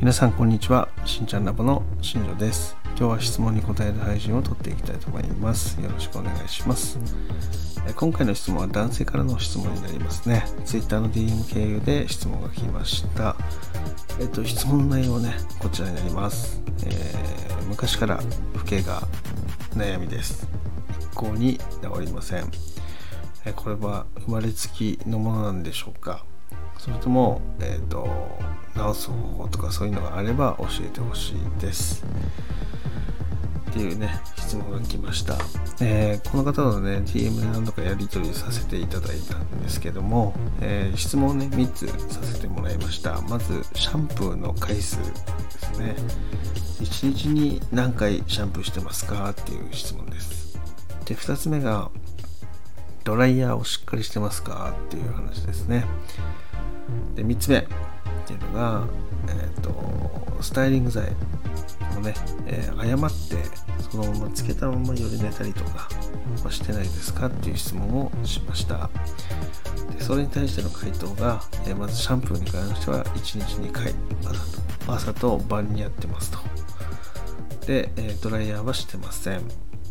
皆さんこんにちは。しんちゃんラボの新庄です。今日は質問に答える配信を撮っていきたいと思います。よろしくお願いします。今回の質問は男性からの質問になりますね。Twitter の DM 経由で質問が来ました。えっと質問の内容はねこちらになります、えー、昔から不景が悩みです。一向に治りません。これは生まれつきのものなんでしょうか。それとも、えーと、直す方法とかそういうのがあれば教えてほしいです。っていうね、質問が来ました。えー、この方のね、DM で何度かやり取りさせていただいたんですけども、えー、質問をね、3つさせてもらいました。まず、シャンプーの回数ですね。1日に何回シャンプーしてますかっていう質問です。で、2つ目が、ドライヤーをしっかりしてますかっていう話ですね。で3つ目っていうのが、えーと、スタイリング剤をね、えー、誤ってそのままつけたまま夜寝たりとかしてないですかっていう質問をしました。でそれに対しての回答が、えー、まずシャンプーに関しては1日2回朝と晩にやってますと。で、えー、ドライヤーはしてません、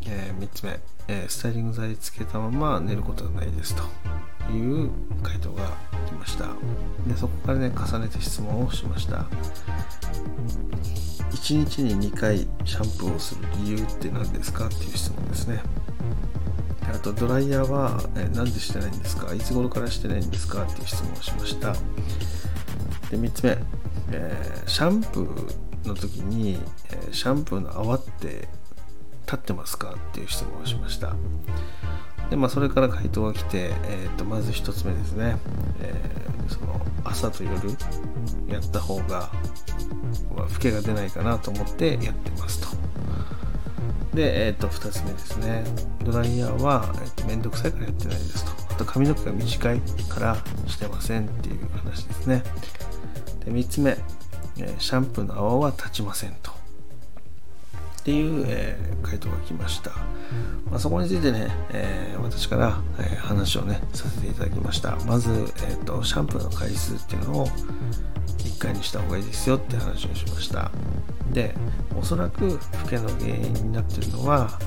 え3つ目、えスタイリング剤つけたまま寝ることはないですと。いう回答が来ました。でそこからね重ねて質問をしました。1日に2回シャンプーをする理由って何ですかっていう質問ですね。あとドライヤーは何でしてないんですか？いつ頃からしてないんですかっていう質問をしました。で3つ目、えー、シャンプーの時に、え、シャンプーの泡って立ってますかっていう質問をしました。で、まあ、それから回答が来て、えー、とまず1つ目ですね、えー、その朝と夜やった方が、まあ、老けが出ないかなと思ってやってますと。で、えー、と2つ目ですね、ドライヤーは、えー、とめんどくさいからやってないですと。あと髪の毛が短いからしてませんっていう話ですね。で3つ目、えー、シャンプーの泡は立ちませんと。っていう、えー、回答が来ました。まあ、そこについてね、えー、私から、えー、話をね、させていただきました。まず、えーと、シャンプーの回数っていうのを1回にした方がいいですよって話をしました。で、おそらく老けの原因になってるのは、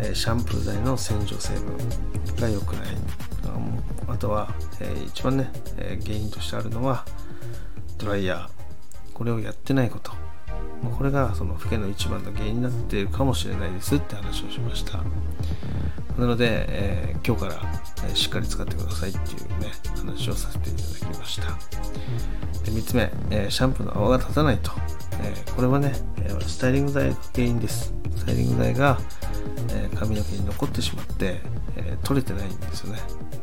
えシャンプー剤の洗浄成分が良くない。あとは、え一番ね、え原因としてあるのは、ドライヤー。これをやってないこと。これがその老けの一番の原因になっているかもしれないですって話をしました。なので、えー、今日から、えー、しっかり使ってくださいっていうね話をさせていただきました。で3つ目、えー、シャンプーの泡が立たないと、えこれはね、えスタイリング剤が原因です。スタイリング剤が、え髪の毛に残ってしまって、え取れてないんですよね。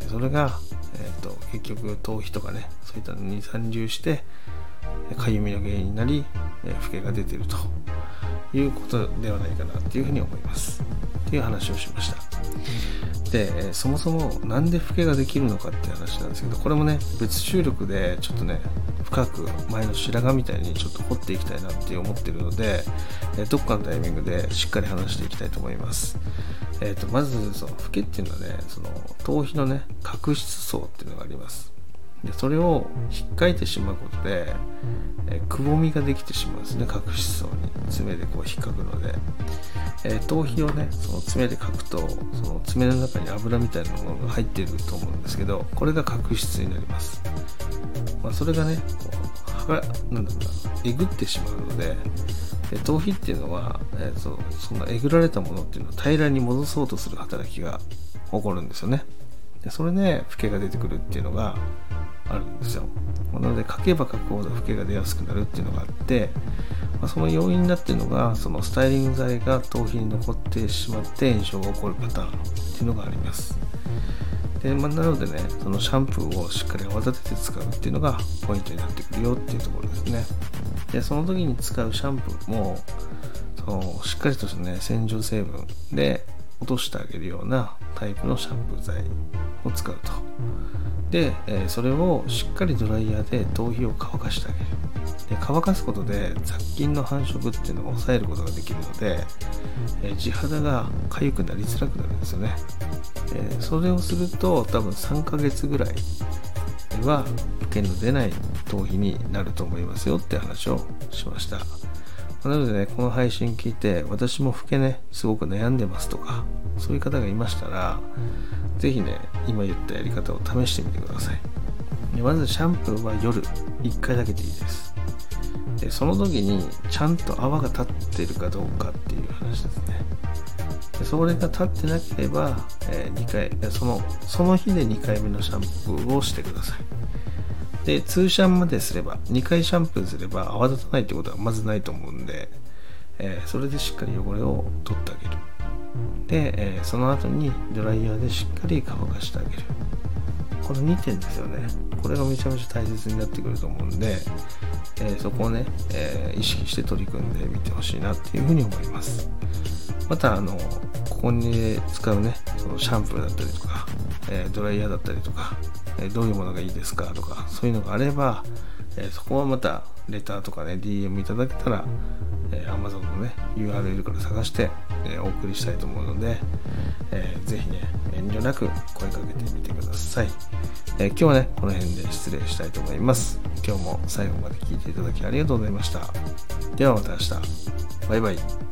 それが、えーと、と結局頭皮とかねそういったのに残留してかゆみの原因になり、え老けが出てるということではないかなっていうふうに思います。っていう話をしました。でそもそも何で老けができるのかって話なんですけどこれもね別注力でちょっとね深く前の白髪みたいにちょっと掘っていきたいなって思ってるのでどっかのタイミングでしっかり話していきたいと思います。えーと、まずその老けっていうのはねその頭皮のね角質層っていうのがあります。でそれを引っかいてしまうことで、えくぼみができてしまうんですね角質層に。爪でこう引っかくので、えー、頭皮をねその爪でかくとその爪の中に油みたいなものが入っていると思うんですけどこれが角質になります、まあ、それがねこう歯がなんだろうなえぐってしまうのでで頭皮っていうのは、えー、そそのえぐられたものっていうのは平らに戻そうとする働きが起こるんですよね。でそれで老けが出てくるっていうのがあるんですよ。なので書けば書くほど老けが出やすくなるっていうのがあって、まあ、その要因になってるのがそのスタイリング剤が頭皮に残ってしまって炎症が起こるパターンっていうのがあります。で、まあ、なのでねそのシャンプーをしっかり泡立てて使うっていうのがポイントになってくるよっていうところですね。でその時に使うシャンプーもそのしっかりとしたね洗浄成分で落としてあげるようなタイプのシャンプー剤を使うと。で、え、それをしっかりドライヤーで頭皮を乾かしてあげる。で乾かすことで雑菌の繁殖っていうのを抑えることができるので、え、地肌が痒くなりづらくなるんですよね、え、それをすると多分3ヶ月ぐらいは保険の出ない頭皮になると思いますよって話をしました。なのでねこの配信聞いて私も老けねすごく悩んでますとかそういう方がいましたら是非ね今言ったやり方を試してみてください。でまずシャンプーは夜1回だけでいいです。でその時にちゃんと泡が立ってるかどうかっていう話ですね。でそれが立ってなければ、えー、2回そのその日で2回目のシャンプーをしてください。で2シャンまですれば2回シャンプーすれば泡立たないってことはまずないと思うんで、えー、それでしっかり汚れを取ってあげる。で、えー、その後にドライヤーでしっかり乾かしてあげる。この2点ですよね。これがめちゃめちゃ大切になってくると思うんで、えー、そこをね、え、意識して取り組んでみてほしいなっていうふうに思います。またあのここに使うねそのシャンプーだったりとか、え、ドライヤーだったりとか、どういうものがいいですかとかそういうのがあれば、えそこはまたレターとかね DM いただけたら、え Amazon のね URL から探して、えお送りしたいと思うので、えー、ぜひね遠慮なく声かけてみてください、え今日はねこの辺で失礼したいと思います。今日も最後まで聞いていただきありがとうございました。ではまた明日。バイバイ